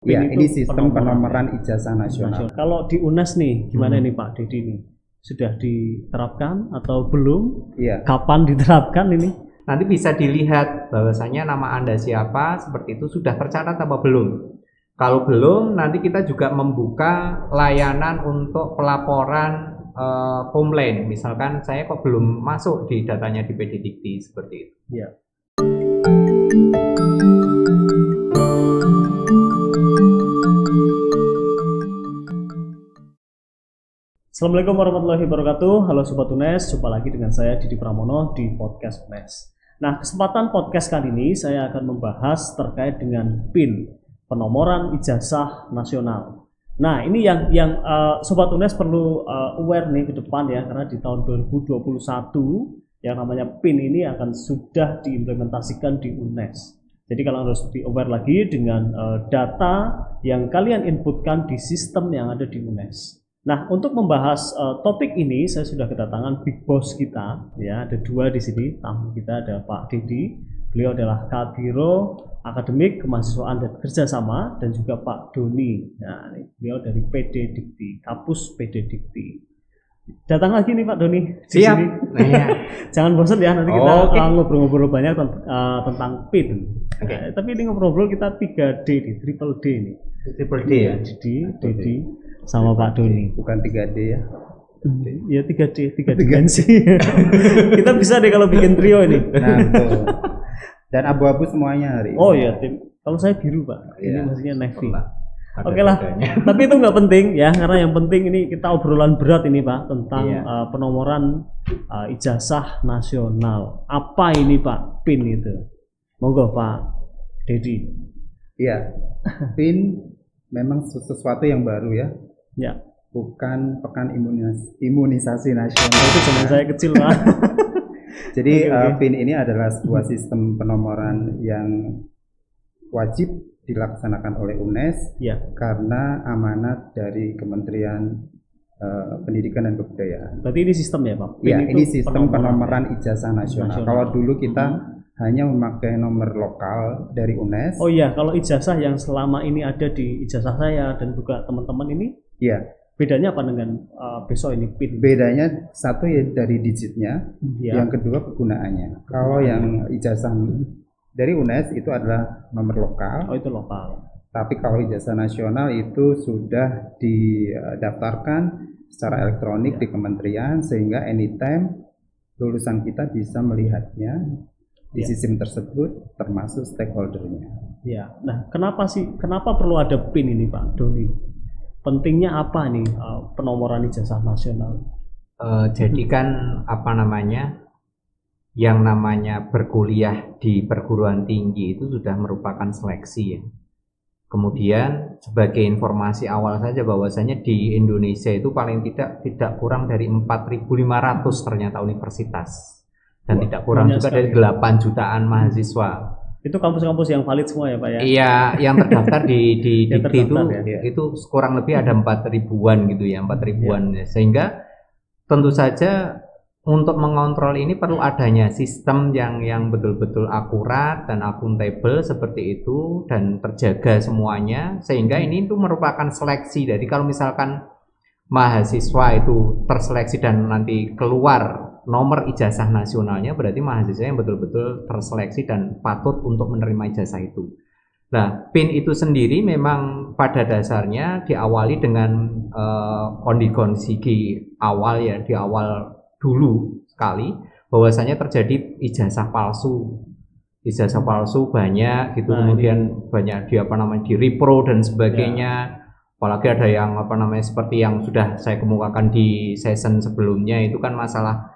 Ya, ini sistem penomoran penomoran ijazah nasional. nasional. Kalau di UNES nih, gimana Hmm. nih Pak Dedi nih? Sudah diterapkan atau belum? Iya. Kapan diterapkan ini? Nanti bisa dilihat bahwasanya nama Anda siapa seperti itu sudah tercatat apa belum. Kalau belum, nanti kita juga membuka layanan untuk pelaporan eh, komplain. Misalkan saya kok belum masuk di datanya di PD Dikti seperti itu. Assalamualaikum warahmatullahi wabarakatuh. Halo Sobat UNES, jumpa lagi dengan saya Didi Pramono di podcast UNES. Nah, kesempatan podcast kali ini saya akan membahas terkait dengan PIN, penomoran ijazah nasional. Nah, ini yang yang eh, Sobat UNES perlu eh, aware nih ke depan ya, karena di tahun 2021 yang namanya PIN ini akan sudah diimplementasikan di UNES. Jadi kalian harus di aware lagi dengan eh, data yang kalian inputkan di sistem yang ada di UNES. Nah, untuk membahas eh, topik ini, saya sudah kedatangan big boss kita. Ya, ada dua di sini. Tamu kita ada Pak Dedi. Beliau adalah Kadiro Akademik Kemahasiswaan dan Kerjasama dan juga Pak Doni. Nah, ini beliau dari PD Dikti, Kapus PD Dikti. Datang lagi nih Pak Doni. di Siap. sini. Nah, ya. Jangan bosan ya, nanti kita Oke. uh, ngobrol-ngobrol banyak uh, tentang PIN. Oke. Nah, tapi ini ngobrol-ngobrol kita 3D nih, triple D nih. Triple D ya. Dedi, Dedi, sama Pak Doni. Bukan 3D ya. Ya 3D, 3 dimensi. kita bisa deh kalau bikin trio ini. Nah, betul. Dan abu-abu semuanya hari ini. Oh iya, tim. Kalau saya biru Pak, ini Iya. maksudnya navy. Oke lah. bedanya. Tapi itu nggak penting ya, karena yang penting ini kita obrolan berat ini Pak tentang Iya. uh, penomoran uh, ijazah nasional. Apa ini Pak PIN itu? Monggo Pak Dedi. Iya. PIN memang sesu- sesuatu yang baru ya. Ya, Bukan pekan imunis- imunisasi nasional. nah, itu zaman saya kecil Pak. Jadi Oke, eh, oke. PIN ini adalah sebuah sistem penomoran yang wajib dilaksanakan oleh UNES ya, karena amanat dari Kementerian eh, Pendidikan dan Kebudayaan. berarti ini sistem ya Pak? PIN Ya, ini sistem penomoran ijazah nasional. Nasional. Kalau dulu kita Hmm. hanya memakai nomor lokal dari UNES, Oh iya, kalau ijazah yang selama ini ada di ijazah saya dan juga teman-teman ini ya bedanya apa dengan uh, besok ini PIN? bedanya satu ya dari digitnya, Ya. yang kedua kegunaannya. Kalau yang ijazah dari UNES itu adalah nomor lokal, Oh itu lokal. tapi kalau ijazah nasional itu sudah didaftarkan secara elektronik di kementerian sehingga anytime lulusan kita bisa melihatnya di Ya. sistem tersebut termasuk stakeholdernya. Ya. Nah, kenapa sih? Kenapa perlu ada PIN ini Pak Doni? Pentingnya apa nih uh, penomoran ijazah nasional? Eh, jadi kan apa namanya yang namanya berkuliah di perguruan tinggi itu sudah merupakan seleksi ya. Kemudian sebagai informasi awal saja bahwasanya di Indonesia itu paling tidak tidak kurang dari 4.500 ternyata universitas dan Wah, tidak kurang juga sekali. dari 8 jutaan mahasiswa. Itu kampus-kampus yang valid semua ya Pak ya? Iya, yang terdaftar di di Dikti itu ya. itu kurang lebih ada empat ribuan gitu ya, empat ribuan. Sehingga tentu saja untuk mengontrol ini perlu adanya sistem yang yang betul-betul akurat dan akuntabel seperti itu dan terjaga semuanya sehingga ini itu merupakan seleksi. Jadi kalau misalkan mahasiswa itu terseleksi dan nanti keluar nomor ijazah nasionalnya berarti mahasiswa yang betul-betul terseleksi dan patut untuk menerima ijazah itu. Nah, PIN itu sendiri memang pada dasarnya diawali dengan eh, kondisi awal ya, di awal dulu sekali bahwasanya terjadi ijazah palsu. Ijazah palsu banyak gitu, Nah, kemudian banyak di apa namanya di repro dan sebagainya. Apalagi ada yang apa namanya seperti yang sudah saya kemukakan di season sebelumnya itu kan masalah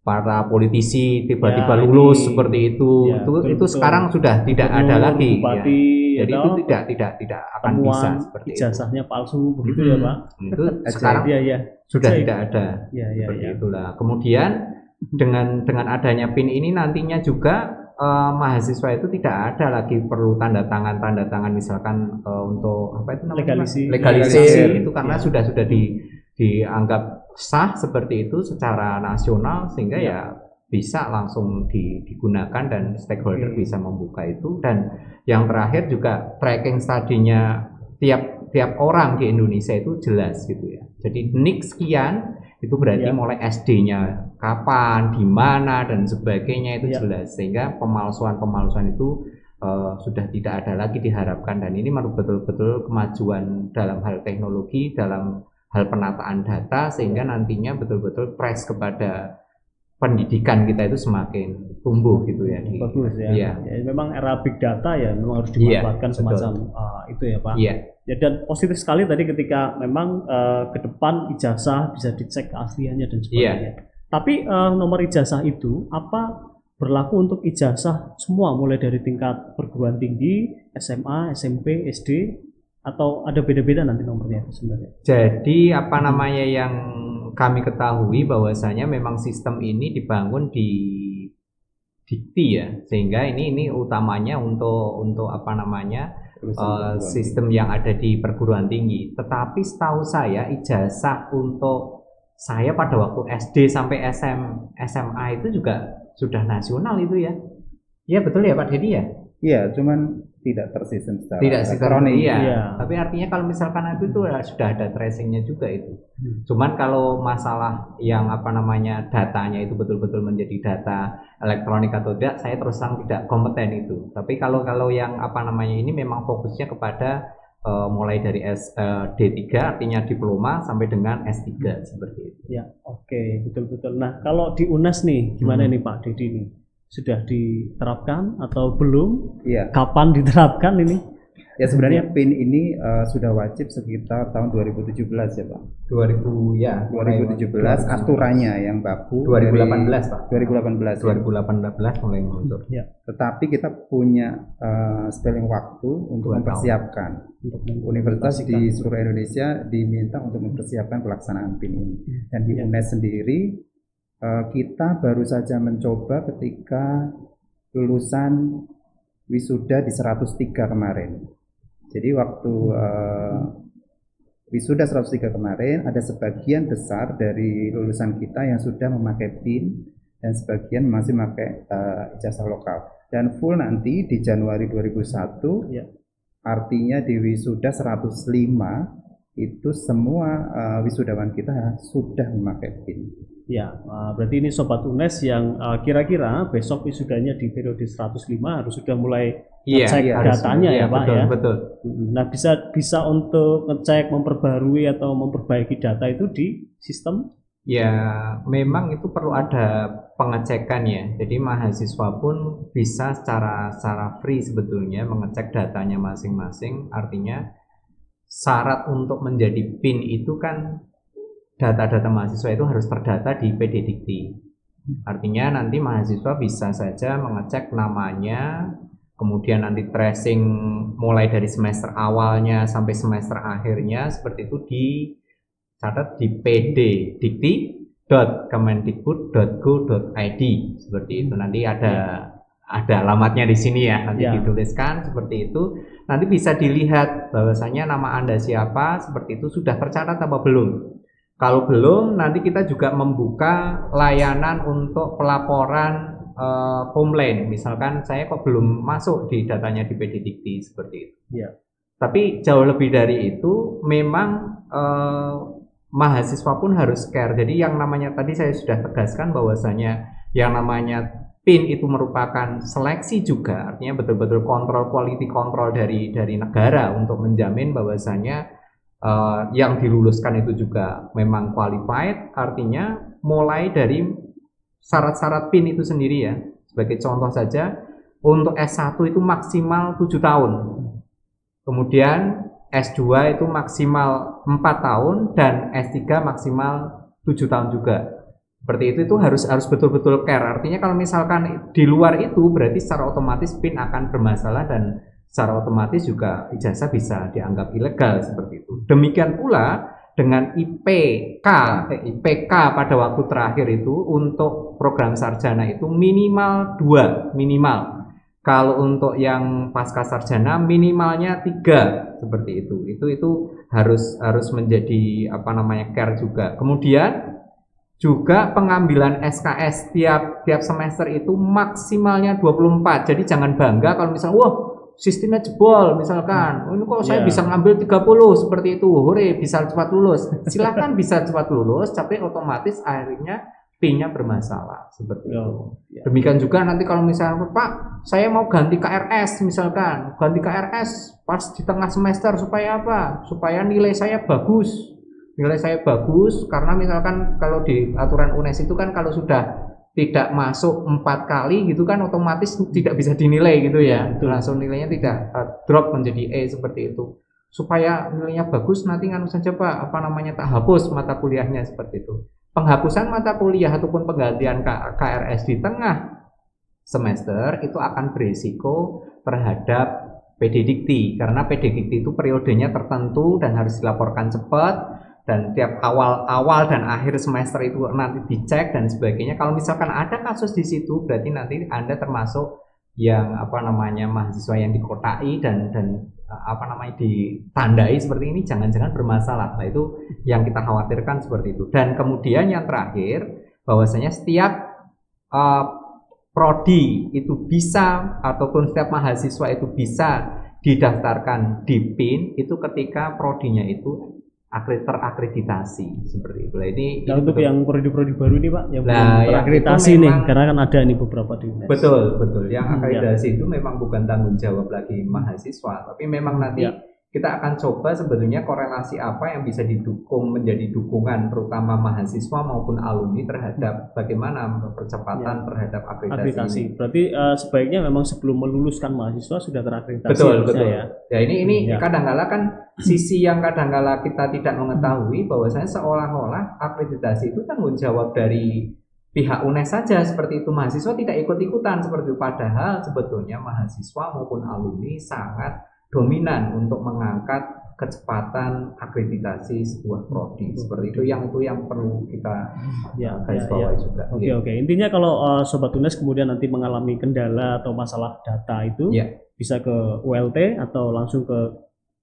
para politisi tiba-tiba Ya, lulus ini- seperti itu. ya, itu betul, itu betul. sekarang sudah tidak ada lagi. ya. Bupati, Jadi ya itu tidak tidak tidak akan temuan bisa seperti ijazahnya palsu begitu itu. ya Hmm, Pak? Itu sekarang Iya iya. sudah tidak ada Iya iya seperti iya. itulah. Kemudian dengan dengan adanya PIN ini nantinya juga eh, mahasiswa itu tidak ada lagi perlu tanda tangan tanda tangan misalkan eh, untuk apa itu namanya Legalisi. legalisasi Legalisir. itu karena Ya. sudah sudah di dianggap sah seperti itu secara nasional sehingga Ya. ya bisa langsung di- digunakan dan stakeholder Oke. bisa membuka itu dan yang terakhir juga tracking studinya tiap tiap orang di Indonesia itu jelas gitu ya. Jadi nik sekian itu berarti Ya. mulai SD-nya kapan, di mana dan sebagainya itu Ya. jelas sehingga pemalsuan-pemalsuan itu eh, sudah tidak ada lagi diharapkan dan ini baru betul-betul kemajuan dalam hal teknologi, dalam hal penataan data sehingga nantinya betul-betul press kepada pendidikan kita itu semakin tumbuh gitu ya. di- bagus ya. Iya. Ya, memang era big data ya memang harus Iya, dimanfaatkan betul. semacam ah, itu ya Pak. Iya. Ya, dan positif sekali tadi ketika memang eh, ke depan ijazah bisa dicek keasliannya dan sebagainya. Tapi eh, nomor ijazah itu apa berlaku untuk ijazah semua mulai dari tingkat perguruan tinggi, SMA, SMP, SD atau ada beda-beda nanti nomornya sebenarnya. Jadi apa namanya yang kami ketahui bahwasanya memang sistem ini dibangun di dikti ya, sehingga ini ini utamanya untuk untuk apa namanya eh, perguruan sistem yang ada di perguruan tinggi. Tetapi setahu saya ijazah untuk saya pada waktu SD sampai SM, SMA itu juga sudah nasional itu ya. Iya betul ya Pak Dedi ya. Iya, cuman tidak tersistem secara Tidak elektronik. seperti iya. Iya. Tapi artinya kalau misalkan itu itu ya sudah ada tracingnya juga itu. Hmm. Cuman kalau masalah yang apa namanya datanya itu betul-betul menjadi data elektronik atau tidak, saya terus terang tidak kompeten itu. Tapi kalau kalau yang apa namanya ini memang fokusnya kepada eh, mulai dari S, eh, D3 artinya diploma sampai dengan S3 seperti itu. Ya, oke, betul-betul. Nah, kalau di UNES nih, gimana Hmm. nih Pak Dedi nih? Sudah diterapkan atau belum? Iya. Kapan diterapkan ini? Ya sebenarnya PIN ini eh, sudah wajib sekitar tahun 2017 ya Pak. 2000 ya. 2017 aturannya yang baku 2018 Pak. dari 2018 ya. 2018 mulai muncul. Tetapi kita punya eh, spelling waktu untuk mempersiapkan. Untuk Universitas di seluruh Indonesia diminta untuk mempersiapkan pelaksanaan PIN ini. Dan di Ya. UNES sendiri kita baru saja mencoba ketika lulusan wisuda di 103 kemarin. Jadi waktu eh, wisuda 103 kemarin ada sebagian besar dari lulusan kita yang sudah memakai PIN dan sebagian masih memakai eh, ijazah lokal. Dan full nanti di Januari 2001 Ya. artinya di wisuda 105 itu semua eh, wisudawan kita sudah memakai PIN. Ya, uh, berarti ini sobat UNES yang uh, kira-kira besok wisudanya di periode 105 harus sudah mulai Iya, ngecek iya, datanya Iya, ya Pak betul, ya. betul. Nah, bisa bisa untuk ngecek, memperbarui atau memperbaiki data itu di sistem Ya, memang itu perlu ada pengecekan ya. Jadi mahasiswa pun bisa secara secara free sebetulnya mengecek datanya masing-masing. Artinya syarat untuk menjadi PIN itu kan data-data mahasiswa itu harus terdata di PD Dikti. Artinya nanti mahasiswa bisa saja mengecek namanya, kemudian nanti tracing mulai dari semester awalnya sampai semester akhirnya seperti itu di catat di pddikti.kemendikbud.go.id seperti itu nanti ada ada alamatnya di sini ya nanti Ya. dituliskan seperti itu nanti bisa dilihat bahwasanya nama anda siapa seperti itu sudah tercatat apa belum kalau belum nanti kita juga membuka layanan untuk pelaporan eh, komplain misalkan saya kok belum masuk di datanya di PD Dikti seperti itu Ya. tapi jauh lebih dari itu memang eh, mahasiswa pun harus care. Jadi yang namanya tadi saya sudah tegaskan bahwasanya yang namanya PIN itu merupakan seleksi juga, artinya betul-betul kontrol quality control dari dari negara untuk menjamin bahwasanya eh, yang diluluskan itu juga memang qualified, artinya mulai dari syarat-syarat PIN itu sendiri ya. Sebagai contoh saja, untuk S1 itu maksimal 7 tahun. Kemudian S2 itu maksimal 4 tahun dan S3 maksimal 7 tahun juga. Seperti itu itu harus harus betul-betul care. Artinya kalau misalkan di luar itu berarti secara otomatis PIN akan bermasalah dan secara otomatis juga ijazah bisa dianggap ilegal seperti itu. Demikian pula dengan IPK, eh, IPK pada waktu terakhir itu untuk program sarjana itu minimal dua minimal. Kalau untuk yang pasca sarjana minimalnya tiga seperti itu. Itu itu harus harus menjadi apa namanya care juga. Kemudian juga pengambilan SKS tiap tiap semester itu maksimalnya 24. Jadi jangan bangga kalau misalnya wah sistemnya jebol misalkan. Oh, ini kok saya Iya. bisa ngambil 30 seperti itu. Hore bisa cepat lulus. Silahkan bisa cepat lulus tapi otomatis akhirnya P-nya bermasalah. Seperti itu. Oh, ya. demikian juga nanti kalau misalnya Pak saya mau ganti KRS misalkan. Ganti KRS pas di tengah semester supaya apa? Supaya nilai saya bagus nilai saya bagus karena misalkan kalau di aturan UNES itu kan kalau sudah tidak masuk empat kali gitu kan otomatis tidak bisa dinilai gitu ya. Betul. langsung nilainya tidak uh, drop menjadi E seperti itu. Supaya nilainya bagus nanti nganu saja pak apa namanya tak hapus mata kuliahnya seperti itu. Penghapusan mata kuliah ataupun penggantian KRS di tengah semester itu akan berisiko terhadap PD Dikti. Karena PD Dikti itu periodenya tertentu dan harus dilaporkan cepat dan tiap awal-awal dan akhir semester itu nanti dicek dan sebagainya. Kalau misalkan ada kasus di situ, berarti nanti Anda termasuk yang apa namanya mahasiswa yang dikotai dan dan eh, apa namanya ditandai seperti ini jangan-jangan bermasalah. Nah, itu yang kita khawatirkan seperti itu. Dan kemudian yang terakhir bahwasanya setiap eh, prodi itu bisa ataupun setiap mahasiswa itu bisa didaftarkan di PIN itu ketika prodinya itu terakreditasi seperti itu. Nah, ini, Nah, ini untuk betul. yang prodi-prodi baru ini Pak, yang Nah, yang terakreditasi nih, memang- karena kan ada nih beberapa di UNES. Betul, betul. Yang Hmm, akreditasi itu memang bukan tanggung jawab lagi mahasiswa, tapi memang nanti Ya. Kita akan coba sebetulnya korelasi apa yang bisa didukung menjadi dukungan terutama mahasiswa maupun alumni terhadap bagaimana percepatan terhadap akreditasi. Akreditasi. ini. Berarti eh, sebaiknya memang sebelum meluluskan mahasiswa sudah terakreditasi Betul, betul. ya. Ya ini ini Ya. kadang-kala kan sisi yang kadang-kala kita tidak mengetahui bahwasanya seolah-olah akreditasi itu tanggung jawab dari pihak UNES saja seperti itu mahasiswa tidak ikut-ikutan seperti itu padahal sebetulnya mahasiswa maupun alumni sangat dominan untuk mengangkat kecepatan akreditasi sebuah prodi seperti itu yang itu yang perlu kita Ya, garis ya, ya. juga. Oke oke. Intinya kalau eh, sobat UNES kemudian nanti mengalami kendala atau masalah data itu Ya. bisa ke ULT atau langsung ke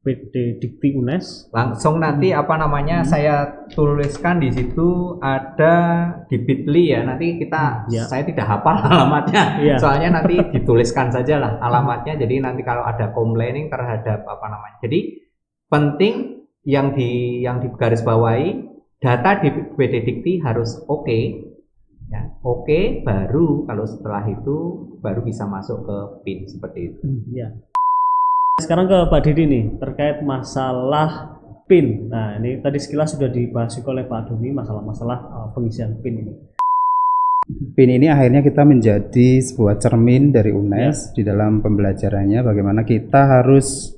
PD Dikti UNES. langsung nanti apa namanya saya tuliskan di situ ada di Bitly ya. Nanti kita Ya. saya tidak hafal alamatnya. Iya. soalnya nanti dituliskan saja lah alamatnya. Jadi nanti kalau ada complaining terhadap apa namanya. Jadi penting yang di yang digaris bawahi data di PD Dikti harus oke ya. Oke baru kalau setelah itu baru bisa masuk ke PIN seperti itu. Ya. Sekarang ke Pak Didi nih terkait masalah PIN. Nah ini tadi sekilas sudah dibahas juga oleh Pak Doni masalah-masalah eh, pengisian PIN ini. PIN ini akhirnya kita menjadi sebuah cermin dari UNES di dalam pembelajarannya bagaimana kita harus